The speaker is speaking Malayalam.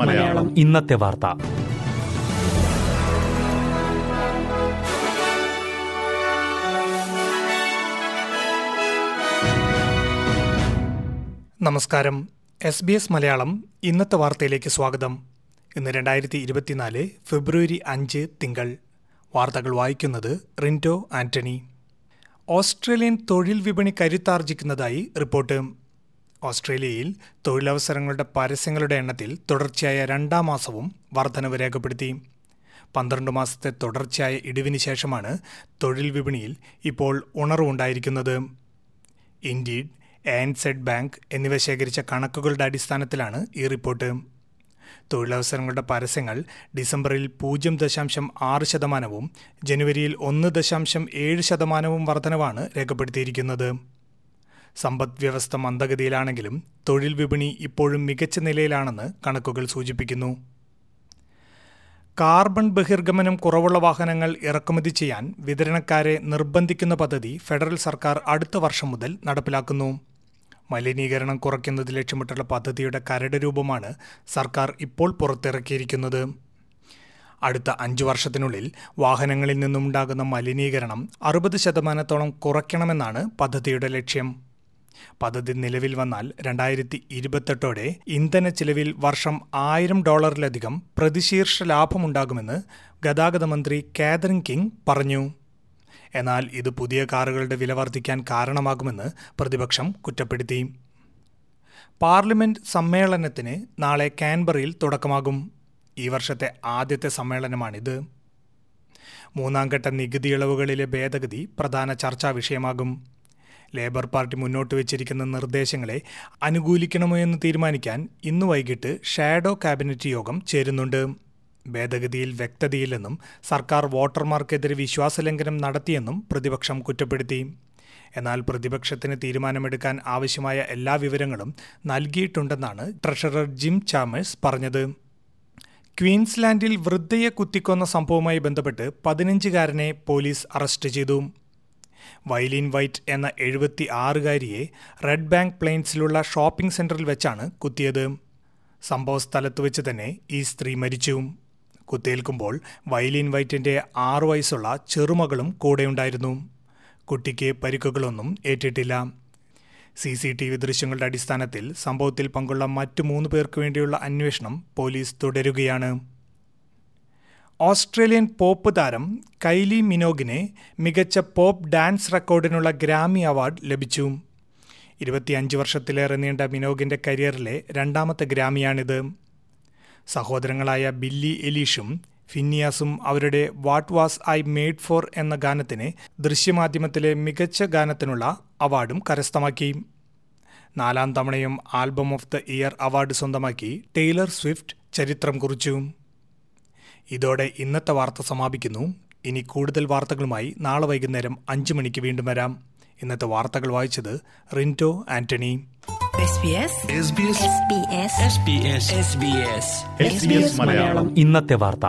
മലയാളം. ഇന്നത്തെ വാർത്ത. നമസ്കാരം. എസ് ബി എസ് മലയാളം ഇന്നത്തെ വാർത്തയിലേക്ക് സ്വാഗതം. ഇന്ന് രണ്ടായിരത്തി ഇരുപത്തിനാല് ഫെബ്രുവരി അഞ്ച് തിങ്കൾ. വാർത്തകൾ വായിക്കുന്നത് റിന്റോ ആന്റണി. ഓസ്ട്രേലിയൻ തൊഴിൽ വിപണി കരുത്താർജിക്കുന്നതായി റിപ്പോർട്ട്. ഓസ്ട്രേലിയയിൽ തൊഴിലവസരങ്ങളുടെ പരസ്യങ്ങളുടെ എണ്ണത്തിൽ തുടർച്ചയായ രണ്ടാം മാസവും വർധനവ് രേഖപ്പെടുത്തി. പന്ത്രണ്ട് മാസത്തെ തുടർച്ചയായ ഇടിവിന് ശേഷമാണ് തൊഴിൽ വിപണിയിൽ ഇപ്പോൾ ഉണർവുണ്ടായിരിക്കുന്നത് ഇൻഡീഡ് ആൻസെഡ് ബാങ്ക് എന്നിവ ശേഖരിച്ച കണക്കുകളുടെ അടിസ്ഥാനത്തിലാണ് ഈ റിപ്പോർട്ട്. തൊഴിലവസരങ്ങളുടെ പരസ്യങ്ങൾ ഡിസംബറിൽ പൂജ്യം ദശാംശം ആറ് ശതമാനവും ജനുവരിയിൽ ഒന്ന് ദശാംശം ഏഴ് ശതമാനവും വർധനവാണ് രേഖപ്പെടുത്തിയിരിക്കുന്നത്. സമ്പദ് വ്യവസ്ഥ മന്ദഗതിയിലാണെങ്കിലും തൊഴിൽ വിപണി ഇപ്പോഴും മികച്ച നിലയിലാണെന്ന് കണക്കുകൾ സൂചിപ്പിക്കുന്നു. കാർബൺ ബഹിർഗമനം കുറവുള്ള വാഹനങ്ങൾ ഇറക്കുമതി ചെയ്യാൻ വിതരണക്കാരെ നിർബന്ധിക്കുന്ന പദ്ധതി ഫെഡറൽ സർക്കാർ അടുത്ത വർഷം മുതൽ നടപ്പിലാക്കുന്നു. മലിനീകരണം കുറയ്ക്കുന്നത് ലക്ഷ്യമിട്ടുള്ള പദ്ധതിയുടെ കരട് രൂപമാണ് സർക്കാർ ഇപ്പോൾ പുറത്തിറക്കിയിരിക്കുന്നത്. അടുത്ത അഞ്ചു വർഷത്തിനുള്ളിൽ വാഹനങ്ങളിൽ നിന്നുണ്ടാകുന്ന മലിനീകരണം അറുപത് ശതമാനത്തോളം കുറയ്ക്കണമെന്നാണ് പദ്ധതിയുടെ ലക്ഷ്യം. പദ്ധതി നിലവിൽ വന്നാൽ രണ്ടായിരത്തി ഇരുപത്തെട്ടോടെ ഇന്ധന ചിലവിൽ വർഷം ആയിരം ഡോളറിലധികം പ്രതിശീർഷ ലാഭമുണ്ടാകുമെന്ന് ഗതാഗത മന്ത്രി കാതറിൻ കിങ് പറഞ്ഞു. എന്നാൽ ഇത് പുതിയ കാറുകളുടെ വില വർദ്ധിക്കാൻ കാരണമാകുമെന്ന് പ്രതിപക്ഷം കുറ്റപ്പെടുത്തി. പാർലമെന്റ് സമ്മേളനത്തിന് നാളെ കാൻബറയിൽ തുടക്കമാകും. ഈ വർഷത്തെ ആദ്യത്തെ സമ്മേളനമാണിത്. മൂന്നാംഘട്ട നികുതി ഇളവുകളിലെ ഭേദഗതി പ്രധാന ചർച്ചാ വിഷയമാകും. ലേബർ പാർട്ടി മുന്നോട്ട് വെച്ചിരിക്കുന്ന നിർദ്ദേശങ്ങളെ അനുകൂലിക്കണമോ എന്ന് തീരുമാനിക്കാൻ ഇന്ന് വൈകിട്ട് ഷാഡോ ക്യാബിനറ്റ് യോഗം ചേരുന്നുണ്ട്. ഭേദഗതിയിൽ വ്യക്തതയില്ലെന്നും സർക്കാർ വോട്ടർമാർക്കെതിരെ വിശ്വാസലംഘനം നടത്തിയെന്നും പ്രതിപക്ഷം കുറ്റപ്പെടുത്തി. എന്നാൽ പ്രതിപക്ഷത്തിന് തീരുമാനമെടുക്കാൻ ആവശ്യമായ എല്ലാ വിവരങ്ങളും നൽകിയിട്ടുണ്ടെന്നാണ് ട്രഷറർ ജിം ചാമേഴ്സ് പറഞ്ഞത്. ക്വീൻസ്ലാൻഡിൽ വൃദ്ധയെ കുത്തിക്കൊന്ന സംഭവവുമായി ബന്ധപ്പെട്ട് പതിനഞ്ചുകാരനെ പോലീസ് അറസ്റ്റ് ചെയ്തു. വൈലിൻ വൈറ്റ് എന്ന എഴുപത്തി ആറുകാരിയെ റെഡ് ബാങ്ക് പ്ലെയിൻസിലുള്ള ഷോപ്പിംഗ് സെന്ററിൽ വെച്ചാണ് കുത്തിയത്. സംഭവ സ്ഥലത്ത് വെച്ച് തന്നെ ഈ സ്ത്രീ മരിച്ചു. കുത്തേൽക്കുമ്പോൾ വയലിൻ വൈറ്റിന്റെ ആറു വയസ്സുള്ള ചെറുമകളും കൂടെയുണ്ടായിരുന്നു. കുട്ടിക്ക് പരിക്കുകളൊന്നും ഏറ്റിട്ടില്ല. സി സി ടി വി ദൃശ്യങ്ങളുടെ അടിസ്ഥാനത്തിൽ സംഭവത്തിൽ പങ്കുള്ള മറ്റു മൂന്ന് പേർക്ക് വേണ്ടിയുള്ള അന്വേഷണം പോലീസ് തുടരുകയാണ്. ഓസ്ട്രേലിയൻ പോപ്പ് താരം കൈലി മിനോഗിനെ മികച്ച പോപ്പ് ഡാൻസ് റെക്കോർഡിനുള്ള ഗ്രാമി അവാർഡ് ലഭിച്ചു. ഇരുപത്തിയഞ്ച് വർഷത്തിലേറെ നീണ്ട മിനോഗിന്റെ കരിയറിലെ രണ്ടാമത്തെ ഗ്രാമിയാണിത്. സഹോദരങ്ങളായ ബില്ലി എലീഷും ഫിന്നിയാസും അവരുടെ what was I made for എന്ന ഗാനത്തിന് ദൃശ്യമാധ്യമത്തിലെ മികച്ച ഗാനത്തിനുള്ള അവാർഡും കരസ്ഥമാക്കി. നാലാം തവണയും album of the year award സ്വന്തമാക്കി ടെയ്ലർ സ്വിഫ്റ്റ് ചരിത്രം കുറിച്ചു. ഇതോടെ ഇന്നത്തെ വാർത്ത സമാപിക്കുന്നു. ഇനി കൂടുതൽ വാർത്തകളുമായി നാളെ വൈകുന്നേരം അഞ്ച് മണിക്ക് വീണ്ടും വരാം. ഇന്നത്തെ വാർത്തകൾ വായിച്ചത് റിന്റോ SBS ഇന്നത്തെ വാർത്ത.